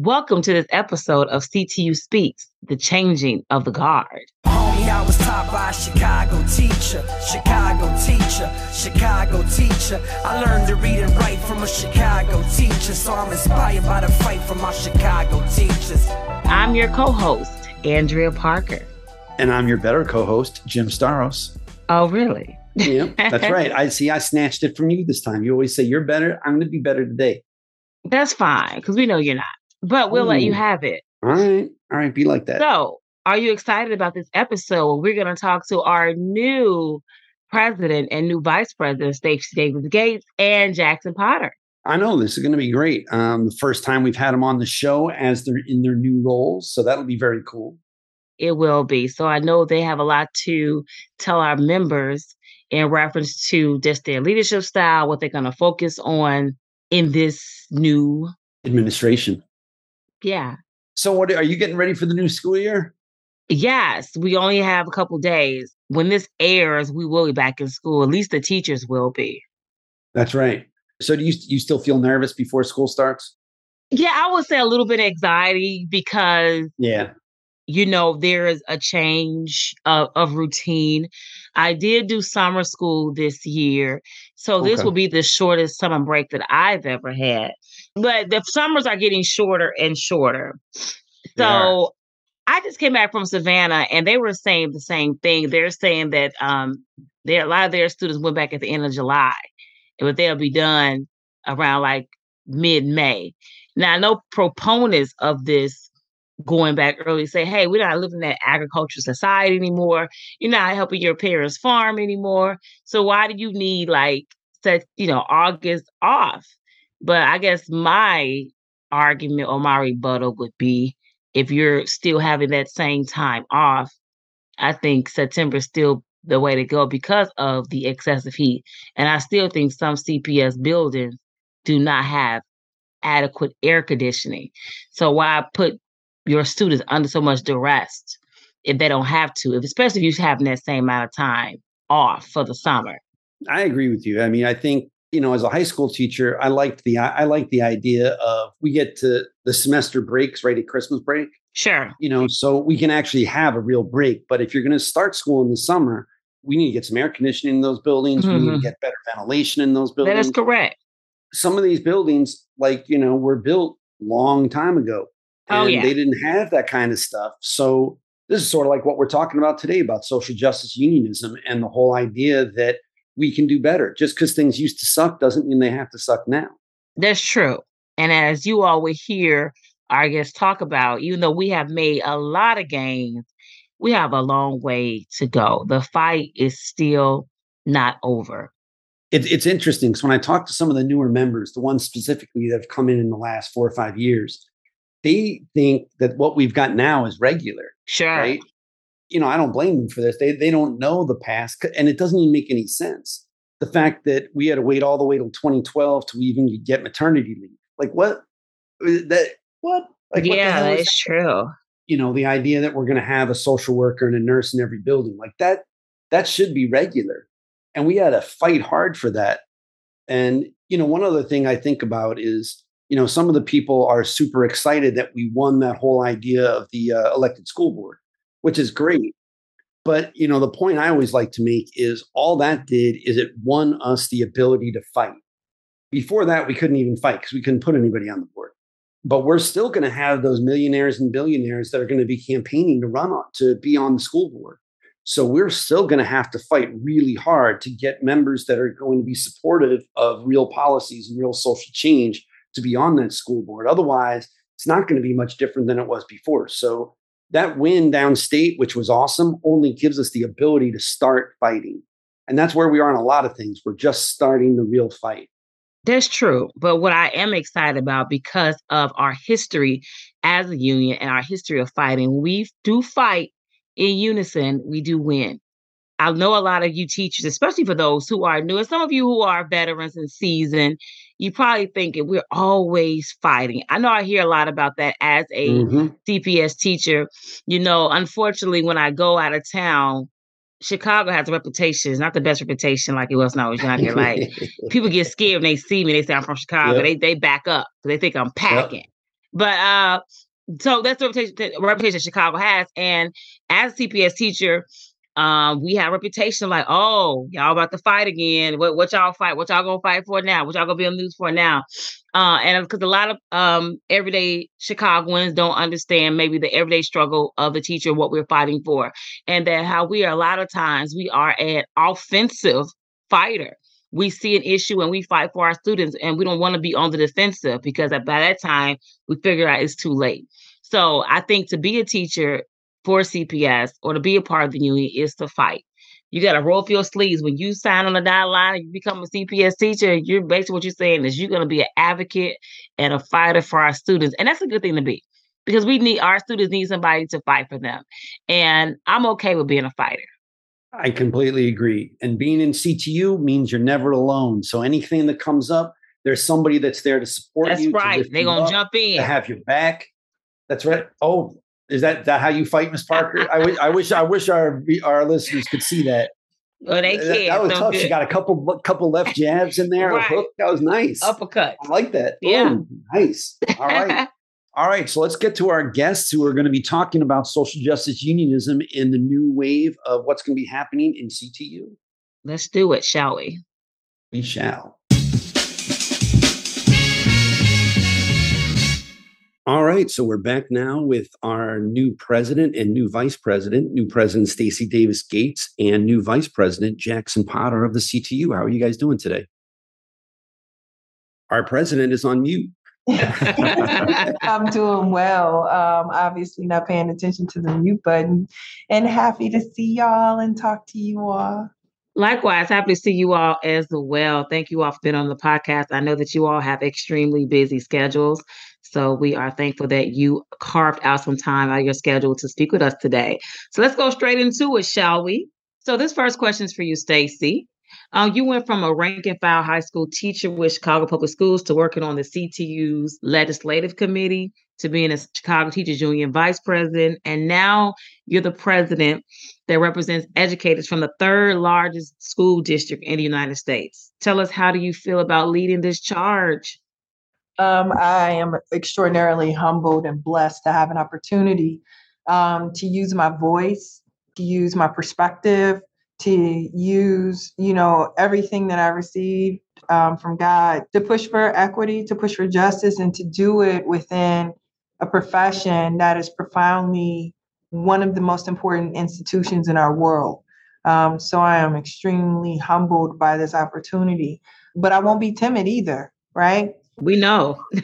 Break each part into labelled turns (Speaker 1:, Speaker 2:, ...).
Speaker 1: Welcome to this episode of CTU Speaks, the changing of the guard.
Speaker 2: Homie, I was taught by a Chicago teacher, Chicago teacher, Chicago teacher. I learned to read and write from a Chicago teacher, so I'm inspired by the fight from my Chicago teachers.
Speaker 1: I'm your co host, Andrea Parker.
Speaker 3: And I'm your better co host, Jim Staros.
Speaker 1: Oh, really?
Speaker 3: Yeah, that's right. I see, I snatched it from you this time. You always say, You're better. I'm going to be better today.
Speaker 1: That's fine, because we know you're not, but we'll let you have it.
Speaker 3: All right. All right. Be like that.
Speaker 1: So, are you excited about this episode? We're going to talk to our new president and new vice president, Stacy Davis Gates and Jackson Potter.
Speaker 3: I know this is going to be great. Um, the first time we've had them on the show as they're in their new roles. So that'll be very cool.
Speaker 1: It will be. So, I know they have a lot to tell our members in reference to just their leadership style, what they're going to focus on in this new,
Speaker 3: Administration.
Speaker 1: Yeah.
Speaker 3: So, what are you getting ready for the new school year?
Speaker 1: Yes, we only have a couple days. When this airs, we will be back in school. At least the teachers will be.
Speaker 3: That's right. So, do you you still feel nervous before school starts?
Speaker 1: Yeah, I would say a little bit of anxiety because
Speaker 3: Yeah.
Speaker 1: you know there is a change of, of routine. I did do summer school this year, so this will be the shortest summer break that I've ever had. But the summers are getting shorter and shorter. So I just came back from Savannah and they were saying the same thing. They're saying that um there a lot of their students went back at the end of July, but they'll be done around like mid-May. Now I know proponents of this going back early say, hey, we're not living in that agricultural society anymore. You're not helping your parents farm anymore. So why do you need like such, you know, August off? But I guess my argument or my rebuttal would be if you're still having that same time off, I think September is still the way to go because of the excessive heat. And I still think some CPS buildings do not have adequate air conditioning. So why put your students under so much duress if they don't have to, if especially if you're having that same amount of time off for the summer.
Speaker 3: I agree with you. I mean, I think you know, as a high school teacher, I liked the I like the idea of we get to the semester breaks right at Christmas break.
Speaker 1: Sure.
Speaker 3: You know, so we can actually have a real break. But if you're going to start school in the summer, we need to get some air conditioning in those buildings. We need to mm-hmm. get better ventilation in those buildings.
Speaker 1: That is correct.
Speaker 3: Some of these buildings, like you know, were built long time ago,
Speaker 1: Oh,
Speaker 3: and
Speaker 1: yeah.
Speaker 3: they didn't have that kind of stuff. So this is sort of like what we're talking about today about social justice unionism and the whole idea that we can do better. Just because things used to suck doesn't mean they have to suck now.
Speaker 1: That's true. And as you all always hear our guests talk about, even though we have made a lot of gains, we have a long way to go. The fight is still not over.
Speaker 3: It, it's interesting because when I talk to some of the newer members, the ones specifically that have come in in the last four or five years, they think that what we've got now is regular,
Speaker 1: Sure.
Speaker 3: right? You know, I don't blame them for this. They they don't know the past, and it doesn't even make any sense. The fact that we had to wait all the way till 2012 to even get maternity leave, like what? Uh, That what? Like what the
Speaker 1: yeah,
Speaker 3: hell is
Speaker 1: it's true.
Speaker 3: you know the idea that we're going to have a social worker and a nurse in every building like that that should be regular and we had to fight hard for that and you know one other thing i think about is you know some of the people are super excited that we won that whole idea of the uh, elected school board which is great. But you know the point i always like to make is all that did is it won us the ability to fight. Before that we couldn't even fight because we couldn't put anybody on the board. But we're still going to have those millionaires and billionaires that are going to be campaigning to run on to be on the school board. So we're still going to have to fight really hard to get members that are going to be supportive of real policies and real social change to be on that school board. Otherwise it's not going to be much different than it was before. So that win downstate which was awesome only gives us the ability to start fighting and that's where we are on a lot of things we're just starting the real fight
Speaker 1: That's true. But what I am excited about because of our history as a union and our history of fighting, we do fight in unison, we do win. I know a lot of you teachers, especially for those who are new, and some of you who are veterans and seasoned, you probably thinking we're always fighting. I know I hear a lot about that as a
Speaker 3: Mhm.
Speaker 1: CPS teacher. You know, unfortunately, when I go out of town, Chicago has a reputation, it's not the best reputation like it was when I was younger. Like people get scared when they see me. They say I'm from Chicago.
Speaker 3: Yep.
Speaker 1: They they back up because they think I'm packing. but uh, so that's the reputation, the reputation Chicago has. And as a CPS teacher, um, we have reputation like, oh, y'all about to fight again. What what y'all fight? What y'all gonna fight for now? What y'all gonna be on news for now? Uh, and because a lot of um everyday Chicagoans don't understand maybe the everyday struggle of the teacher, what we're fighting for, and that how we are a lot of times we are an offensive fighter. We see an issue and we fight for our students, and we don't want to be on the defensive because by that time we figure out it's too late. So I think to be a teacher for CPS or to be a part of the union is to fight. You got to roll up your sleeves. When you sign on the dotted line and you become a CPS teacher, you're basically what you're saying is you're going to be an advocate and a fighter for our students. And that's a good thing to be because we need our students need somebody to fight for them. And I'm okay with being a fighter.
Speaker 3: I completely agree. And being in CTU means you're never alone. So anything that comes up, there's somebody that's there to support
Speaker 1: that's
Speaker 3: you.
Speaker 1: That's right. They're going to jump in.
Speaker 3: To have your back. That's right. Oh, is that, that how you fight, Miss Parker? I wish I wish I wish our our listeners could see that.
Speaker 1: Well, they can.
Speaker 3: That, that was tough. Good. She got a couple couple left jabs in there. right. That was nice.
Speaker 1: Uppercut.
Speaker 3: I like that.
Speaker 1: Yeah.
Speaker 3: Ooh, nice. All right. All right. So let's get to our guests who are going to be talking about social justice unionism in the new wave of what's going to be happening in CTU.
Speaker 1: Let's do it, shall we?
Speaker 3: We shall. All right, so we're back now with our new president and new vice president, new president Stacy Davis Gates and new vice president Jackson Potter of the CTU. How are you guys doing today? Our president is on mute.
Speaker 4: I'm doing well. Um, obviously, not paying attention to the mute button, and happy to see y'all and talk to you all.
Speaker 1: Likewise, happy to see you all as well. Thank you all for being on the podcast. I know that you all have extremely busy schedules. So we are thankful that you carved out some time out of your schedule to speak with us today. So let's go straight into it, shall we? So this first question is for you, Stacy. Uh, you went from a rank and file high school teacher with Chicago Public Schools to working on the CTU's legislative committee to being a Chicago Teachers Union vice president. And now you're the president that represents educators from the third largest school district in the United States. Tell us, how do you feel about leading this charge?
Speaker 4: Um, I am extraordinarily humbled and blessed to have an opportunity um, to use my voice, to use my perspective, to use, you know, everything that I received um, from God to push for equity, to push for justice, and to do it within a profession that is profoundly one of the most important institutions in our world. Um, so I am extremely humbled by this opportunity, but I won't be timid either, right?
Speaker 1: We know.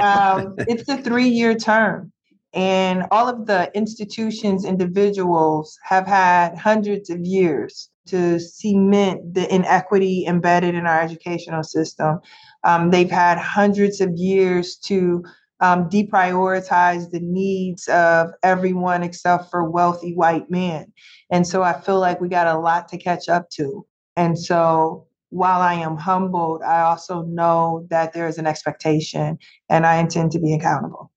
Speaker 4: um, it's a three year term. And all of the institutions, individuals have had hundreds of years to cement the inequity embedded in our educational system. Um, they've had hundreds of years to um, deprioritize the needs of everyone except for wealthy white men. And so I feel like we got a lot to catch up to. And so while I am humbled, I also know that there is an expectation and I intend to be accountable.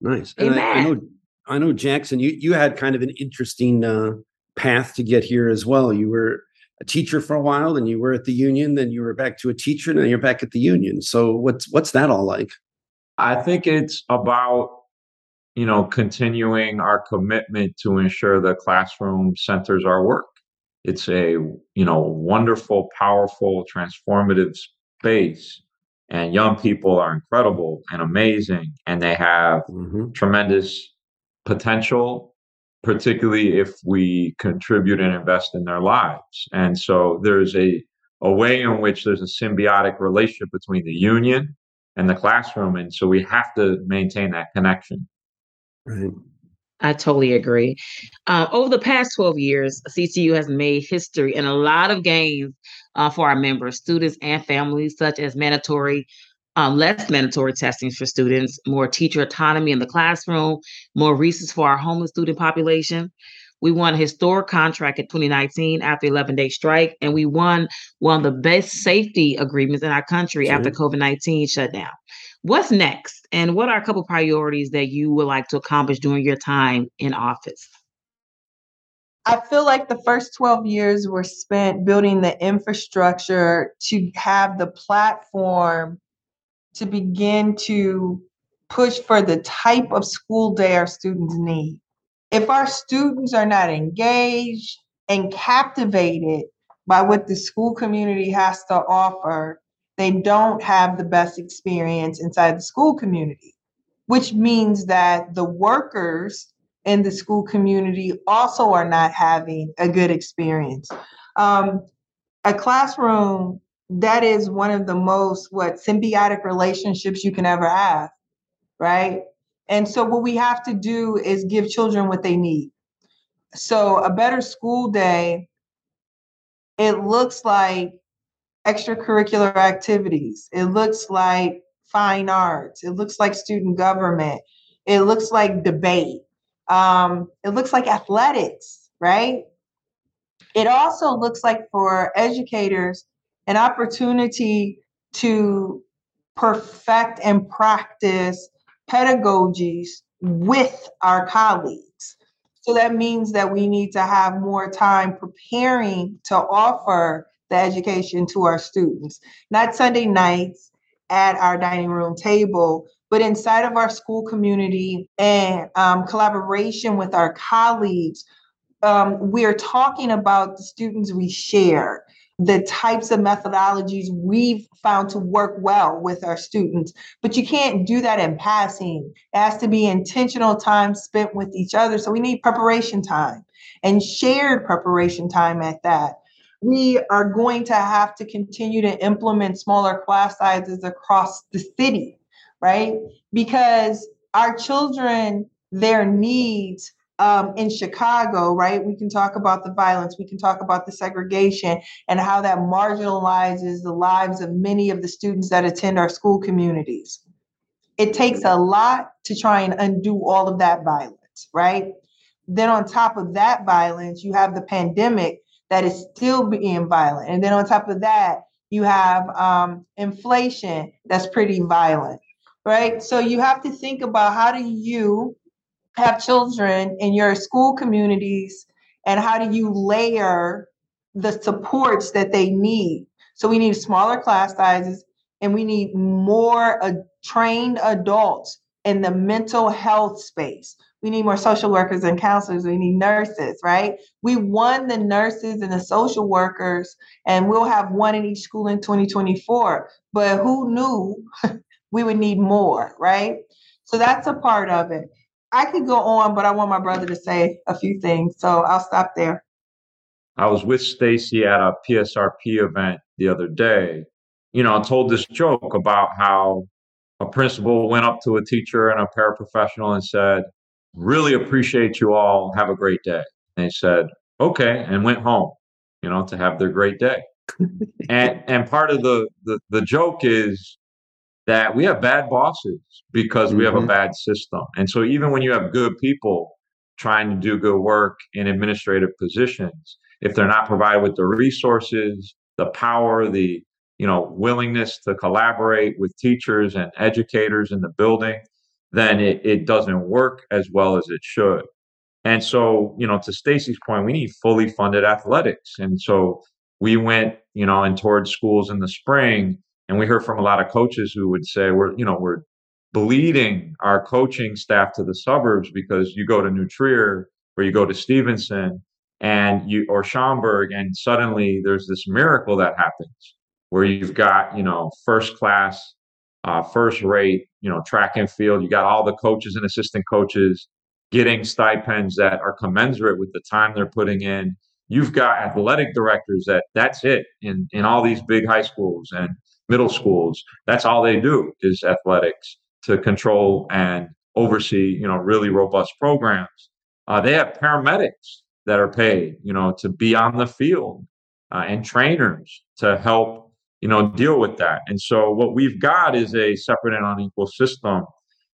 Speaker 3: Nice. And I, I, know I know Jackson, you you had kind of an interesting uh, path to get here as well. You were a teacher for a while, then you were at the union, then you were back to a teacher, and then you're back at the union. So what's what's that all like?
Speaker 5: I think it's about you know continuing our commitment to ensure the classroom centers our work it's a you know wonderful, powerful, transformative space, and young people are incredible and amazing, and they have mm-hmm. tremendous potential, particularly if we contribute and invest in their lives. And so there's a a way in which there's a symbiotic relationship between the union and the classroom, and so we have to maintain that connection.
Speaker 3: Right.
Speaker 1: I totally agree. Uh, over the past 12 years, CTU has made history and a lot of gains uh, for our members, students, and families, such as mandatory, um, less mandatory testing for students, more teacher autonomy in the classroom, more resources for our homeless student population. We won a historic contract in 2019 after 11 day strike, and we won one of the best safety agreements in our country after COVID 19 shutdown. What's next? And what are a couple priorities that you would like to accomplish during your time in office?
Speaker 4: I feel like the first 12 years were spent building the infrastructure to have the platform to begin to push for the type of school day our students need. If our students are not engaged and captivated by what the school community has to offer, they don't have the best experience inside the school community, which means that the workers in the school community also are not having a good experience. Um, a classroom that is one of the most what symbiotic relationships you can ever have, right? And so what we have to do is give children what they need. So a better school day it looks like extracurricular activities. It looks like fine arts. It looks like student government. It looks like debate. Um, it looks like athletics, right? It also looks like for educators an opportunity to perfect and practice pedagogies with our colleagues. So that means that we need to have more time preparing to offer the education to our students, not Sunday nights at our dining room table, but inside of our school community and um, collaboration with our colleagues. Um, we're talking about the students we share the types of methodologies we've found to work well with our students. But you can't do that in passing. It has to be intentional time spent with each other. So we need preparation time and shared preparation time at that. We are going to have to continue to implement smaller class sizes across the city, right? Because our children, their needs um, in Chicago, right? We can talk about the violence, we can talk about the segregation, and how that marginalizes the lives of many of the students that attend our school communities. It takes a lot to try and undo all of that violence, right? Then, on top of that violence, you have the pandemic that is still being violent. And then, on top of that, you have um, inflation that's pretty violent, right? So, you have to think about how do you have children in your school communities and how do you layer the supports that they need so we need smaller class sizes and we need more uh, trained adults in the mental health space. We need more social workers and counselors. We need nurses right? We won the nurses and the social workers and we'll have one in each school in 2024 but who knew we would need more right? So that's a part of it. I could go on, but I want my brother to say a few things, so I'll stop there.
Speaker 5: I was with Stacy at a PSRP event the other day. You know, I told this joke about how a principal went up to a teacher and a paraprofessional and said, Really appreciate you all. Have a great day. And they said, Okay, and went home, you know, to have their great day. and and part of the, the the joke is that we have bad bosses because we have a mm-hmm. bad system. And so even when you have good people trying to do good work in administrative positions, if they're not provided with the resources, the power, the you know willingness to collaborate with teachers and educators in the building, then it, it doesn't work as well as it should. And so, you know, to Stacy's point, we need fully funded athletics. And so we went, you know, and towards schools in the spring and we heard from a lot of coaches who would say, we're, you know, we're bleeding our coaching staff to the suburbs because you go to New Trier or you go to Stevenson and you or Schaumburg, and suddenly there's this miracle that happens where you've got, you know, first class, uh, first rate, you know, track and field. You got all the coaches and assistant coaches getting stipends that are commensurate with the time they're putting in. You've got athletic directors that that's it in in all these big high schools and middle schools. That's all they do is athletics to control and oversee, you know, really robust programs. Uh, they have paramedics that are paid, you know, to be on the field uh, and trainers to help, you know, deal with that. And so what we've got is a separate and unequal system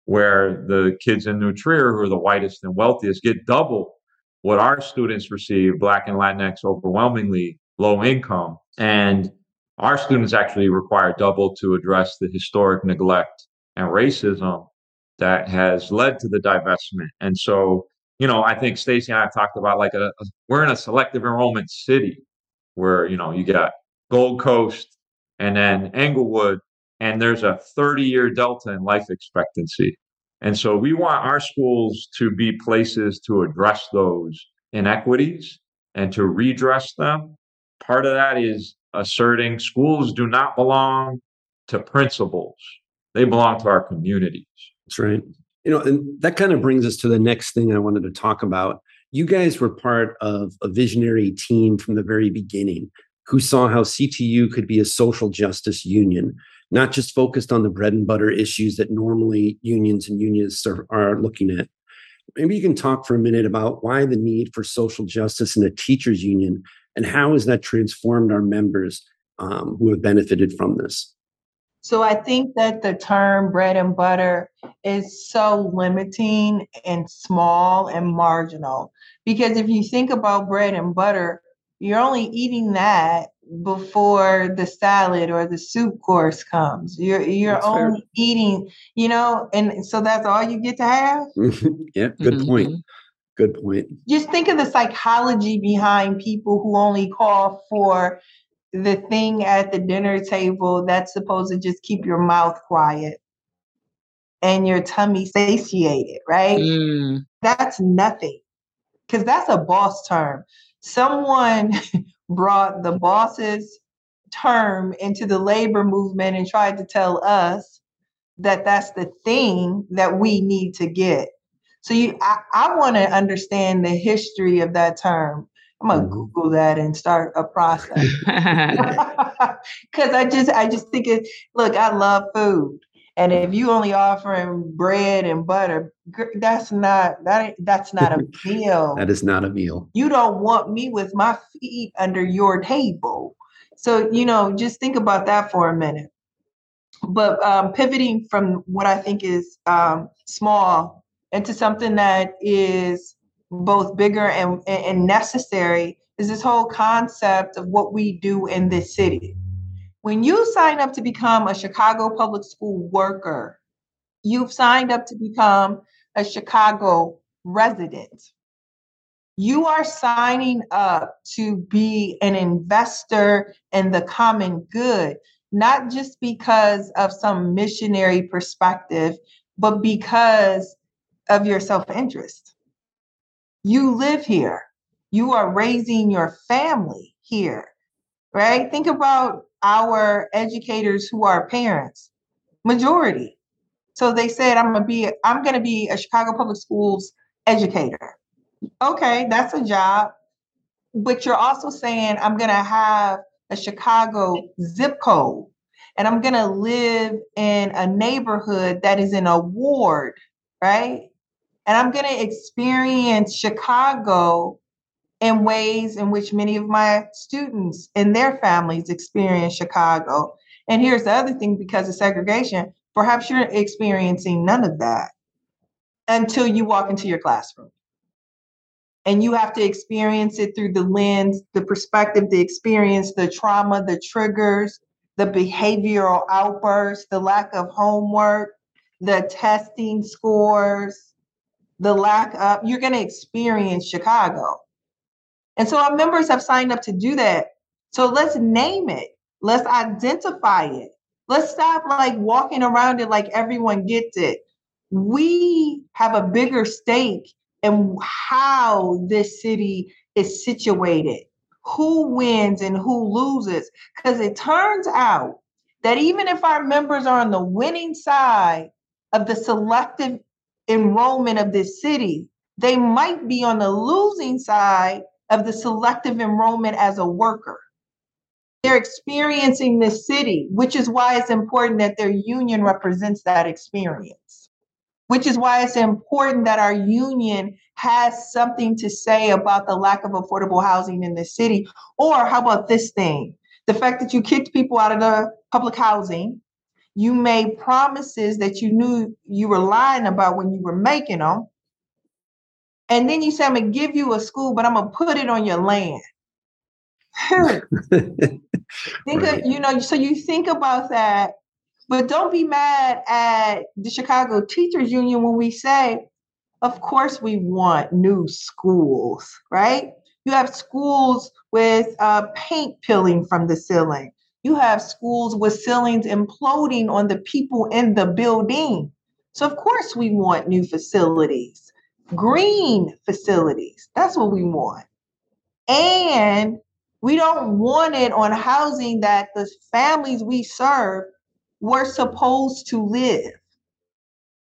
Speaker 5: where the kids in New Trier, who are the whitest and wealthiest, get double what our students receive, Black and Latinx overwhelmingly low income. And our students actually require double to address the historic neglect and racism that has led to the divestment. And so, you know, I think Stacy and I talked about like a, a, we're in a selective enrollment city where, you know, you got Gold Coast and then Englewood and there's a 30 year delta in life expectancy. And so we want our schools to be places to address those inequities and to redress them. Part of that is asserting schools do not belong to principals, they belong to our communities.
Speaker 3: That's right. You know, and that kind of brings us to the next thing I wanted to talk about. You guys were part of a visionary team from the very beginning who saw how CTU could be a social justice union, not just focused on the bread and butter issues that normally unions and unionists are, are looking at. Maybe you can talk for a minute about why the need for social justice in a teachers union and how has that transformed our members um, who have benefited from this?
Speaker 4: So I think that the term bread and butter is so limiting and small and marginal. Because if you think about bread and butter, you're only eating that before the salad or the soup course comes. You're you're that's only fair. eating, you know, and so that's all you get to have.
Speaker 3: yeah, good mm-hmm. point. Good point.
Speaker 4: Just think of the psychology behind people who only call for the thing at the dinner table that's supposed to just keep your mouth quiet and your tummy satiated, right? Mm. That's nothing. Because that's a boss term. Someone brought the boss's term into the labor movement and tried to tell us that that's the thing that we need to get. So you, I, I want to understand the history of that term. I'm gonna mm-hmm. Google that and start a process because I just, I just think it. Look, I love food, and if you only offering bread and butter, that's not that. That's not a meal.
Speaker 3: that is not a meal.
Speaker 4: You don't want me with my feet under your table. So you know, just think about that for a minute. But um, pivoting from what I think is um, small into something that is both bigger and, and necessary is this whole concept of what we do in this city. When you sign up to become a Chicago public school worker, you've signed up to become a Chicago resident. You are signing up to be an investor in the common good, not just because of some missionary perspective, but because of your self interest. You live here, you are raising your family here, right? Think about our educators who are parents, majority. So they said, I'm gonna be, I'm gonna be a Chicago Public Schools educator. Okay, that's a job. But you're also saying I'm gonna have a Chicago zip code and I'm gonna live in a neighborhood that is in a ward, right? And I'm to experience Chicago in ways in which many of my students and their families experience Chicago. And here's the other thing because of segregation, perhaps you're experiencing none of that until you walk into your classroom. And you have to experience it through the lens, the perspective, the experience, the trauma, the triggers, the behavioral outbursts, the lack of homework, the testing scores, the lack of, you're going to experience Chicago. And so our members have signed up to do that. So let's name it. Let's identify it. Let's stop like walking around it like everyone gets it. We have a bigger stake in how this city is situated, who wins and who loses. Because it turns out that even if our members are on the winning side of the selective enrollment of this city, they might be on the losing side of the selective enrollment as a worker. They're experiencing this city, which is why it's important that their union represents that experience, which is why it's important that our union has something to say about the lack of affordable housing in the city. Or how about this thing? The fact that you kicked people out of the public housing you made promises that you knew you were lying about when you were making them. And then you say, I'm going to give you a school, but I'm going to put it on your land. think right. of, you know, so you think about that, but don't be mad at the Chicago Teachers Union when we say, of course, we want new schools, right? You have schools with uh, paint peeling from the ceiling. you have schools with ceilings imploding on the people in the building. So, of course, we want new facilities, green facilities. That's what we want. And we don't want it on housing that the families we serve were supposed to live.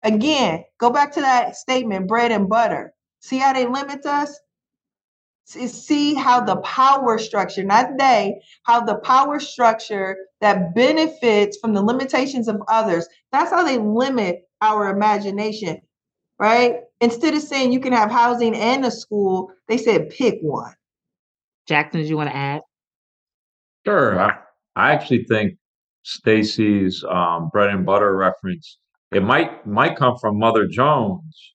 Speaker 4: Again, go back to that statement bread and butter. See how they limit us? see how the power structure, not they, how the power structure that benefits from the limitations of others, that's how they limit our imagination, right? Instead of saying you can have housing and a school, they said pick one.
Speaker 1: Jackson, did you want to add?
Speaker 5: Sure. I, I actually think Stacy's um, bread and butter reference it might might come from Mother Jones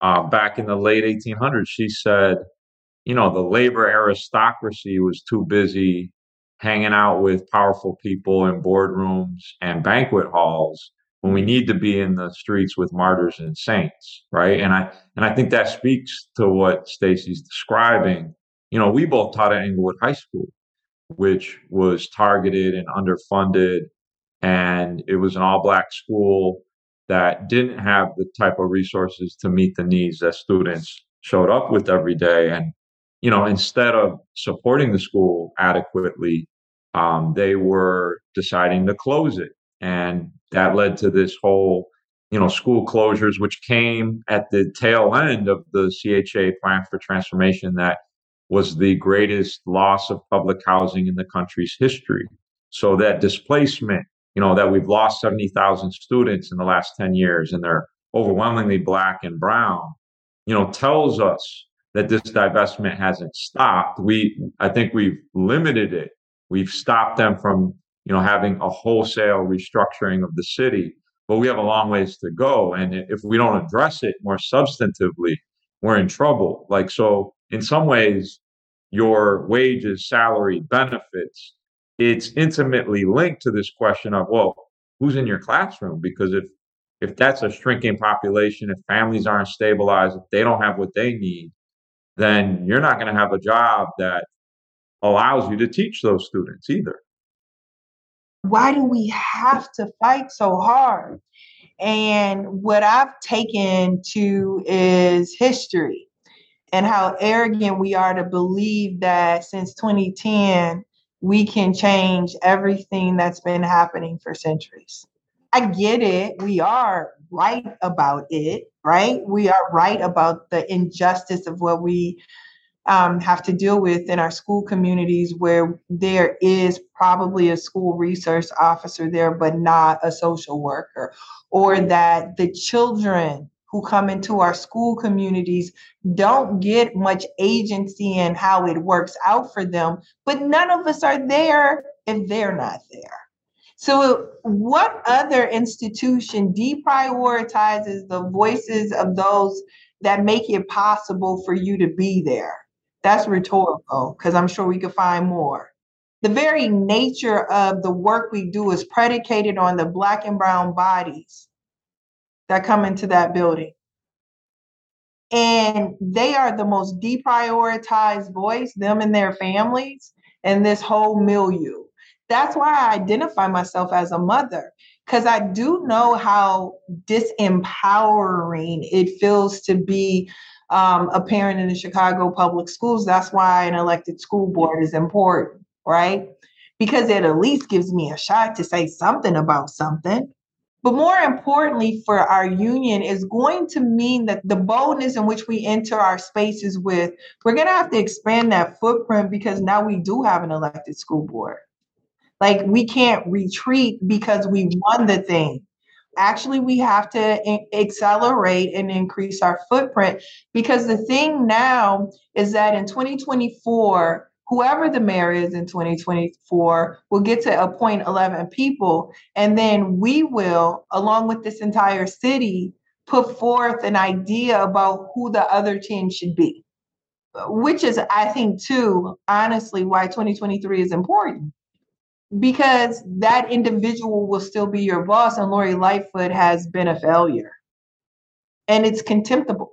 Speaker 5: uh, back in the late 1800s. She said, you know, the labor aristocracy was too busy hanging out with powerful people in boardrooms and banquet halls when we need to be in the streets with martyrs and saints, right? And I and I think that speaks to what Stacy's describing. You know, we both taught at Englewood High School, which was targeted and underfunded, and it was an all-black school that didn't have the type of resources to meet the needs that students showed up with every day. And you know, instead of supporting the school adequately, um, they were deciding to close it. And that led to this whole, you know, school closures, which came at the tail end of the CHA plan for transformation that was the greatest loss of public housing in the country's history. So that displacement, you know, that we've lost 70,000 students in the last 10 years and they're overwhelmingly black and brown, you know, tells us that this divestment hasn't stopped. We, I think we've limited it. We've stopped them from, you know, having a wholesale restructuring of the city, but we have a long ways to go. And if we don't address it more substantively, we're in trouble. Like, so in some ways, your wages, salary, benefits, it's intimately linked to this question of, well, who's in your classroom? Because if if that's a shrinking population, if families aren't stabilized, if they don't have what they need, then you're not going to have a job that allows you to teach those students either.
Speaker 4: Why do we have to fight so hard? And what I've taken to is history and how arrogant we are to believe that since 2010, we can change everything that's been happening for centuries. I get it. We are right about it, right? We are right about the injustice of what we um, have to deal with in our school communities where there is probably a school resource officer there, but not a social worker, or that the children who come into our school communities don't get much agency in how it works out for them, but none of us are there if they're not there. So, what other institution deprioritizes the voices of those that make it possible for you to be there? That's rhetorical because I'm sure we could find more. The very nature of the work we do is predicated on the Black and Brown bodies that come into that building. And they are the most deprioritized voice, them and their families, and this whole milieu that's why I identify myself as a mother because I do know how disempowering it feels to be um, a parent in the Chicago public schools. That's why an elected school board is important, right? Because it at least gives me a shot to say something about something. But more importantly, for our union, is going to mean that the boldness in which we enter our spaces with, we're going to have to expand that footprint because now we do have an elected school board. Like we can't retreat because we won the thing. Actually, we have to accelerate and increase our footprint because the thing now is that in 2024, whoever the mayor is in 2024 will get to appoint 11 people. And then we will, along with this entire city, put forth an idea about who the other 10 should be, which is, I think, too, honestly, why 2023 is important because that individual will still be your boss and Lori Lightfoot has been a failure. And it's contemptible.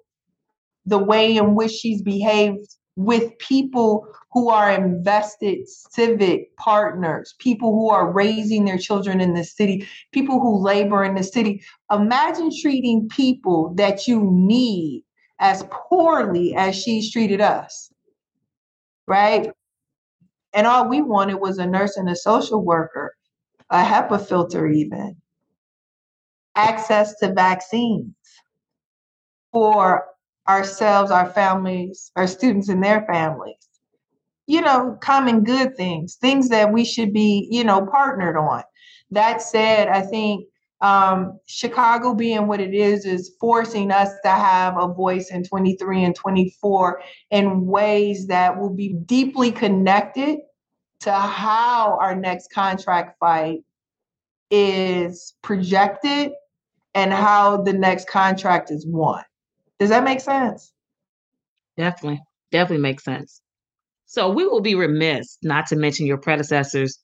Speaker 4: The way in which she's behaved with people who are invested civic partners, people who are raising their children in the city, people who labor in the city. Imagine treating people that you need as poorly as she's treated us, right? And all we wanted was a nurse and a social worker, a HEPA filter, even access to vaccines for ourselves, our families, our students, and their families. You know, common good things, things that we should be, you know, partnered on. That said, I think um, Chicago being what it is is forcing us to have a voice in 23 and 24 in ways that will be deeply connected to how our next contract fight is projected and how the next contract is won. Does that make sense?
Speaker 1: Definitely. Definitely makes sense. So we will be remiss not to mention your predecessors,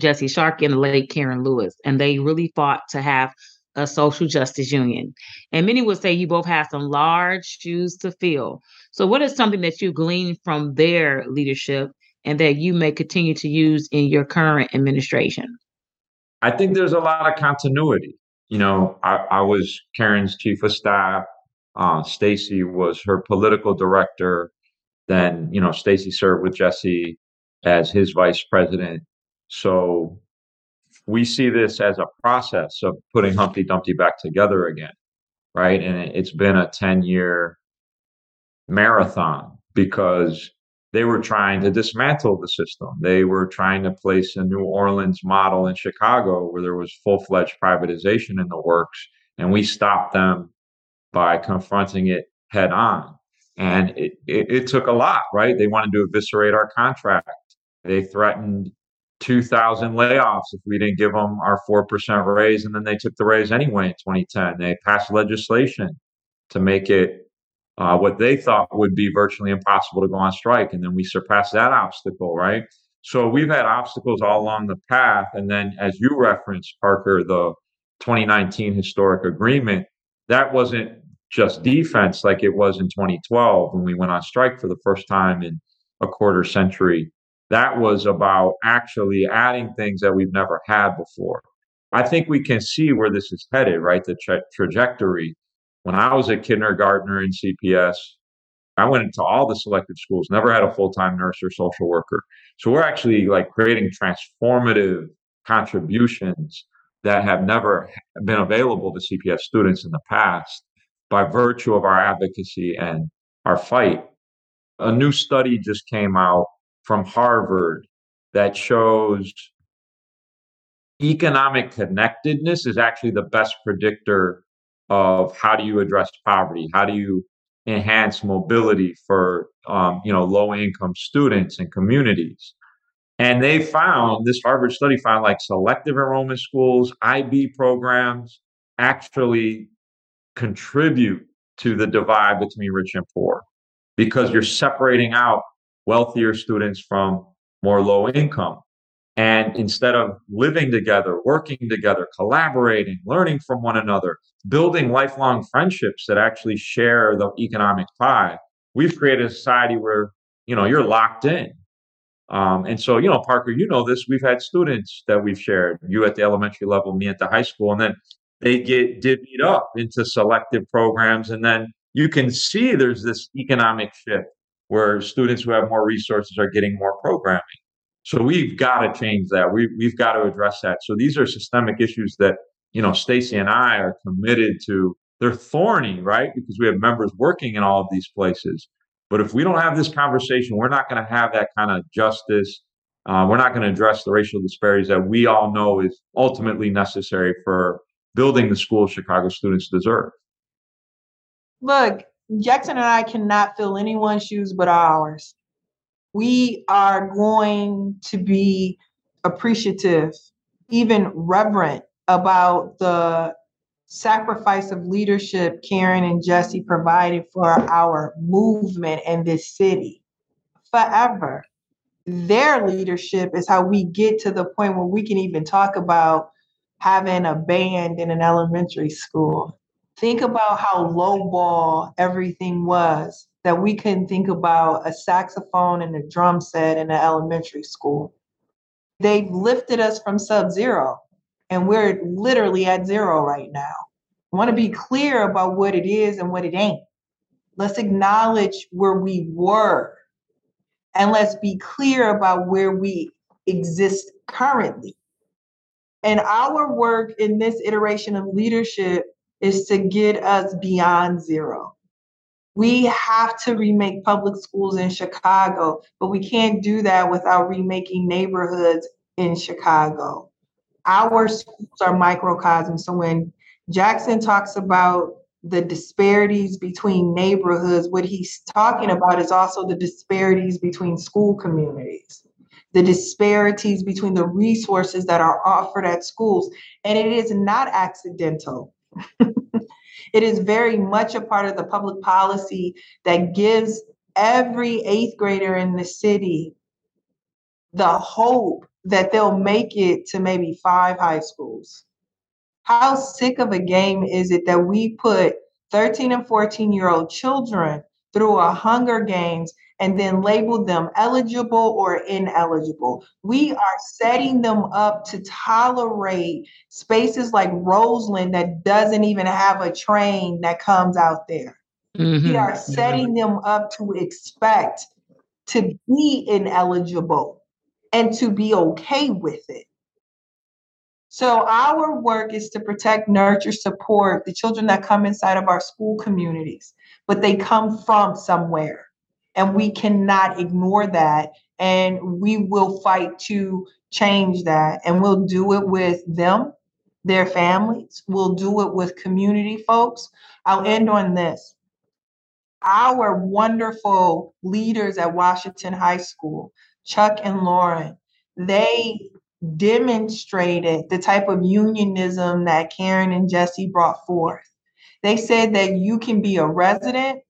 Speaker 1: Jesse Sharkey and the late Karen Lewis. And they really fought to have a social justice union. And many would say you both have some large shoes to fill. So, what is something that you gleaned from their leadership and that you may continue to use in your current administration?
Speaker 5: I think there's a lot of continuity. You know, I, I was Karen's chief of staff. Uh, Stacy was her political director. Then, you know, Stacy served with Jesse as his vice president. So we see this as a process of putting Humpty Dumpty back together again, right? And it's been a 10 year marathon because they were trying to dismantle the system. They were trying to place a New Orleans model in Chicago where there was full fledged privatization in the works. And we stopped them by confronting it head on. And it, it, it took a lot, right? They wanted to eviscerate our contract. They threatened 2,000 layoffs if we didn't give them our 4% raise. And then they took the raise anyway in 2010. They passed legislation to make it uh, what they thought would be virtually impossible to go on strike. And then we surpassed that obstacle, right? So we've had obstacles all along the path. And then, as you referenced, Parker, the 2019 historic agreement, that wasn't just defense like it was in 2012 when we went on strike for the first time in a quarter century. That was about actually adding things that we've never had before. I think we can see where this is headed, right? The tra- trajectory when I was a kindergartner in CPS, I went into all the selective schools, never had a full time nurse or social worker. So we're actually like creating transformative contributions that have never been available to CPS students in the past by virtue of our advocacy and our fight. A new study just came out from Harvard that shows economic connectedness is actually the best predictor of how do you address poverty? How do you enhance mobility for um, you know low income students and communities? And they found this Harvard study found like selective enrollment schools, IB programs actually contribute to the divide between rich and poor because you're separating out wealthier students from more low income. And instead of living together, working together, collaborating, learning from one another, building lifelong friendships that actually share the economic pie, we've created a society where, you know, you're locked in. Um, and so, you know, Parker, you know this. We've had students that we've shared, you at the elementary level, me at the high school, and then they get divvied up into selective programs. And then you can see there's this economic shift where students who have more resources are getting more programming. So we've got to change that. We, we've got to address that. So these are systemic issues that, you know, Stacy and I are committed to. They're thorny, right? Because we have members working in all of these places. But if we don't have this conversation, we're not going to have that kind of justice. Uh, we're not going to address the racial disparities that we all know is ultimately necessary for building the school Chicago students deserve.
Speaker 4: Look, Jackson and I cannot fill anyone's shoes but ours we are going to be appreciative, even reverent about the sacrifice of leadership Karen and Jesse provided for our movement in this city forever. Their leadership is how we get to the point where we can even talk about having a band in an elementary school. Think about how lowball everything was that we couldn't think about a saxophone and a drum set in an elementary school. They've lifted us from sub zero, and we're literally at zero right now. I want to be clear about what it is and what it ain't. Let's acknowledge where we were, and let's be clear about where we exist currently. And our work in this iteration of leadership is to get us beyond zero. We have to remake public schools in Chicago, but we can't do that without remaking neighborhoods in Chicago. Our schools are microcosms. So when Jackson talks about the disparities between neighborhoods, what he's talking about is also the disparities between school communities, the disparities between the resources that are offered at schools. And it is not accidental. it is very much a part of the public policy that gives every eighth grader in the city the hope that they'll make it to maybe five high schools. How sick of a game is it that we put 13 and 14 year old children through a Hunger Games and then label them eligible or ineligible. We are setting them up to tolerate spaces like Roseland that doesn't even have a train that comes out there. Mm-hmm. We are setting them up to expect to be ineligible and to be okay with it. So, our work is to protect, nurture, support the children that come inside of our school communities, but they come from somewhere. And we cannot ignore that. And we will fight to change that. And we'll do it with them, their families. We'll do it with community folks. I'll end on this. Our wonderful leaders at Washington High School, Chuck and Lauren, they demonstrated the type of unionism that Karen and Jesse brought forth. They said that you can be a resident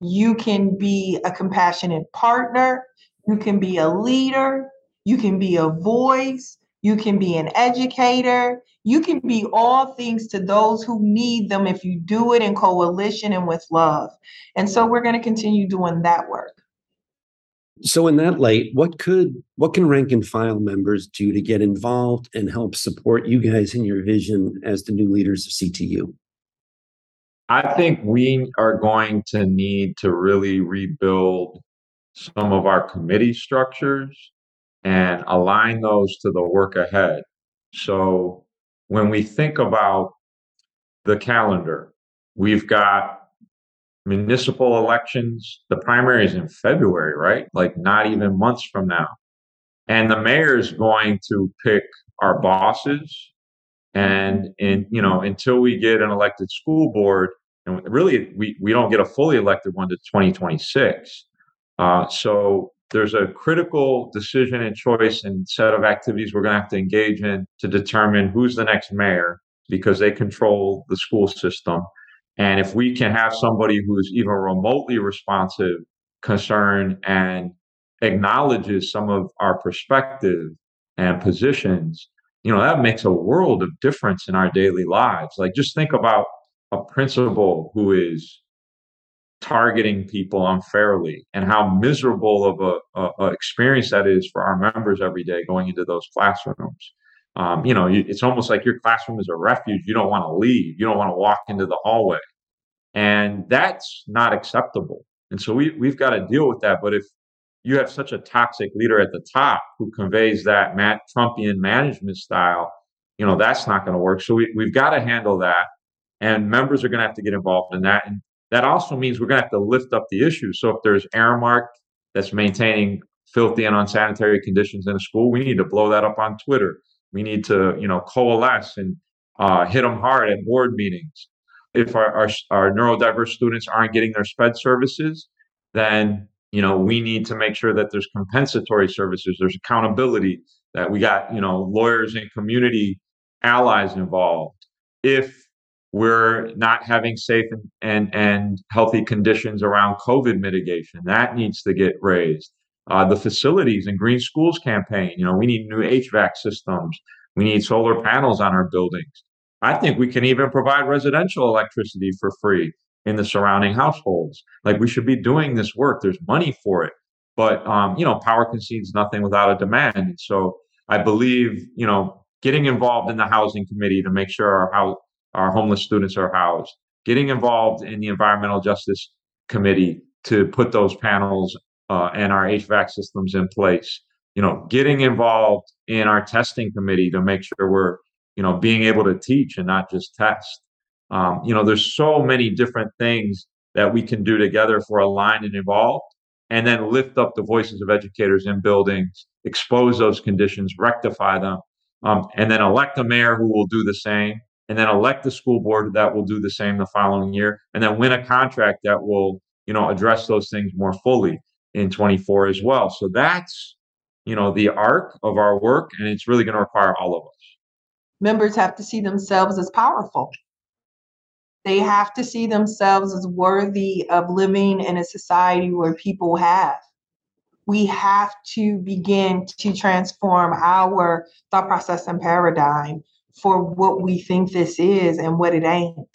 Speaker 4: you can be a compassionate partner. You can be a leader. You can be a voice. You can be an educator. You can be all things to those who need them if you do it in coalition and with love. And so we're going to continue doing that work.
Speaker 3: So in that light, what could what can rank and file members do to get involved and help support you guys in your vision as the new leaders of CTU?
Speaker 5: I think we are going to need to really rebuild some of our committee structures and align those to the work ahead. So when we think about the calendar, we've got municipal elections. The primary is in February, right? Like not even months from now. And the mayor is going to pick our bosses and in you know until we get an elected school board, and really we we don't get a fully elected one to 2026. Uh, so there's a critical decision and choice and set of activities we're going to have to engage in to determine who's the next mayor because they control the school system. And if we can have somebody who's even remotely responsive, concerned, and acknowledges some of our perspective and positions, you know, that makes a world of difference in our daily lives. Like, just think about a principal who is targeting people unfairly and how miserable of a, a, a, experience that is for our members every day going into those classrooms. Um, you know, you, it's almost like your classroom is a refuge. You don't want to leave. You don't want to walk into the hallway, and that's not acceptable. And so we we've got to deal with that. But if you have such a toxic leader at the top who conveys that Matt Trumpian management style, you know, that's not going to work. So we, we've got to handle that. And members are going to have to get involved in that. And that also means we're going to have to lift up the issue. So if there's Aramark that's maintaining filthy and unsanitary conditions in a school, we need to blow that up on Twitter. We need to, you know, coalesce and uh, hit them hard at board meetings. If our, our, our neurodiverse students aren't getting their SPED services, then you know we need to make sure that there's compensatory services there's accountability that we got you know lawyers and community allies involved. If we're not having safe and, and, and healthy conditions around covid mitigation that needs to get raised. Uh, the facilities and green schools campaign you know we need new hvac systems. We need solar panels on our buildings. I think we can even provide residential electricity for free in the surrounding households. Like we should be doing this work. There's money for it. But um, you know, power concedes nothing without a demand. And so I believe, you know, getting involved in the housing committee to make sure our house, our homeless students are housed, getting involved in the environmental justice committee to put those panels uh, and our HVAC systems in place. You know, getting involved in our testing committee to make sure we're, you know, being able to teach and not just test. Um, you know, there's so many different things that we can do together for aligned and involved, and then lift up the voices of educators in buildings, expose those conditions, rectify them, um, and then elect a mayor who will do the same, and then elect the school board that will do the same the following year, and then win a contract that will, you know, address those things more fully in 24 as well. So that's, you know, the arc of our work, and it's really going to require all of us.
Speaker 4: Members have to see themselves as powerful. They have to see themselves as worthy of living in a society where people have. We have to begin to transform our thought process and paradigm for what we think this is and what it ain't.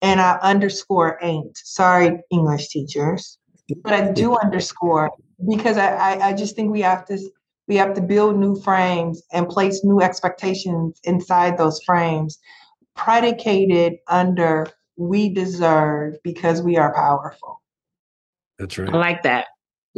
Speaker 4: And I underscore ain't. Sorry, English teachers. But I do underscore because I, I, I just think we have to we have to build new frames and place new expectations inside those frames predicated under we deserve because we are powerful.
Speaker 3: That's right.
Speaker 1: I like that.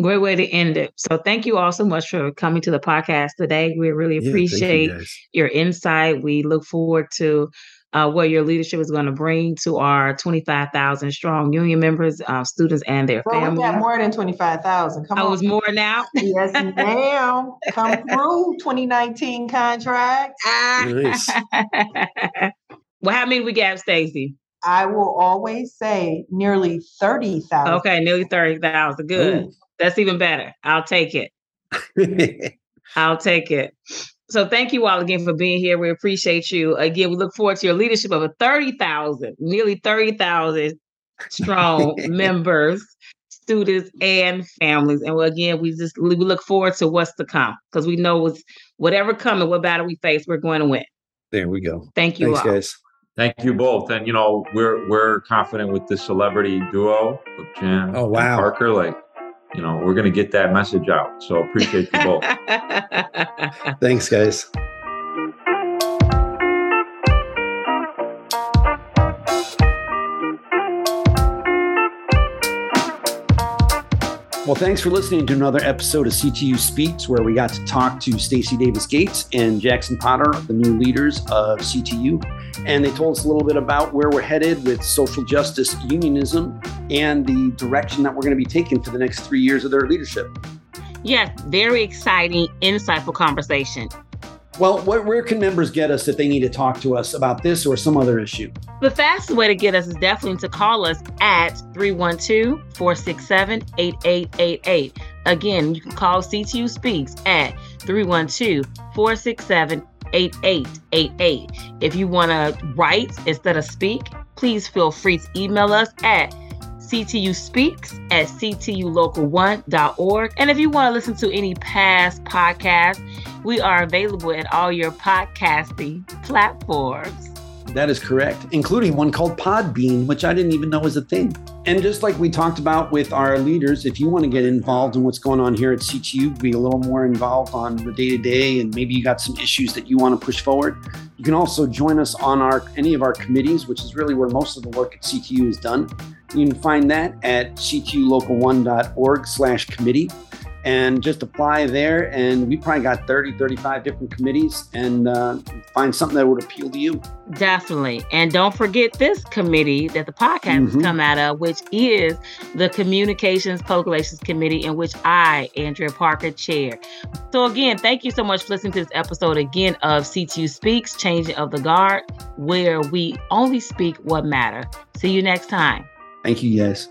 Speaker 1: Great way to end it. So thank you all so much for coming to the podcast today. We really
Speaker 3: Yeah, you,
Speaker 1: appreciate your insight. We look forward to uh, what your leadership is going to bring to our 25,000 strong union members, uh, students, and their
Speaker 4: Well, we
Speaker 1: families.
Speaker 4: got more than 25,000. Come
Speaker 1: I
Speaker 4: on.
Speaker 1: was more now.
Speaker 4: Yes, ma'am. Come through 2019 contract.
Speaker 3: Nice.
Speaker 1: well, how many we got, Stacy?
Speaker 4: I will always say nearly 30,000.
Speaker 1: Okay, nearly 30,000. Good.
Speaker 3: Ooh.
Speaker 1: That's even better. I'll take it. I'll take it. So thank you all again for being here. We appreciate you. Again, we look forward to your leadership of a 30,000, nearly 30,000 strong members, students, and families. And again, we just we look forward to what's to come because we know what's whatever coming, what battle we face, we're going to win.
Speaker 3: there we go.
Speaker 1: Thank you
Speaker 3: Thanks,
Speaker 1: all.
Speaker 3: guys.
Speaker 5: Thank you both. And you know, we're we're confident with the celebrity duo of Jen
Speaker 3: Oh,
Speaker 5: and
Speaker 3: wow.
Speaker 5: Parker. Like, you know, we're gonna get that message out. So appreciate you both.
Speaker 3: Thanks, guys. Well, thanks for listening to another episode of CTU Speaks, where we got to talk to Stacy Davis Gates and Jackson Potter, the new leaders of CTU. And they told us a little bit about where we're headed with social justice unionism and the direction that we're going to be taking for the next three years of their leadership.
Speaker 1: yes, very exciting, insightful conversation.
Speaker 3: Well, where, can members get us if they need to talk to us about this or some other issue?
Speaker 1: The fastest way to get us is definitely to call us at 312 467 8888. Again, you can call CTU Speaks at 312 467 8888. If you want to write instead of speak, please feel free to email us at CTU Speaks at ctulocal1.org. And if you want to listen to any past podcasts, we are available at all your podcasting platforms.
Speaker 3: That is correct, including one called Podbean, which I didn't even know was a thing. And just like we talked about with our leaders, if you want to get involved in what's going on here at CTU, be a little more involved on the day to day, and maybe you got some issues that you want to push forward, you can also join us on our any of our committees, which is really where most of the work at CTU is done. You can find that at ctulocal1.org/committee and just apply there. And we probably got 30, 35 different committees and uh, find something that would appeal to you.
Speaker 1: Definitely. And don't forget this committee that the podcast
Speaker 3: Mhm.
Speaker 1: has come out of, which is the Communications Public Relations Committee, in which I, Andrea Parker, chair. So, again, thank you so much for listening to this episode again of CTU Speaks, Changing of the Guard, where we only speak what matter. See you next time.
Speaker 3: Thank you, guys.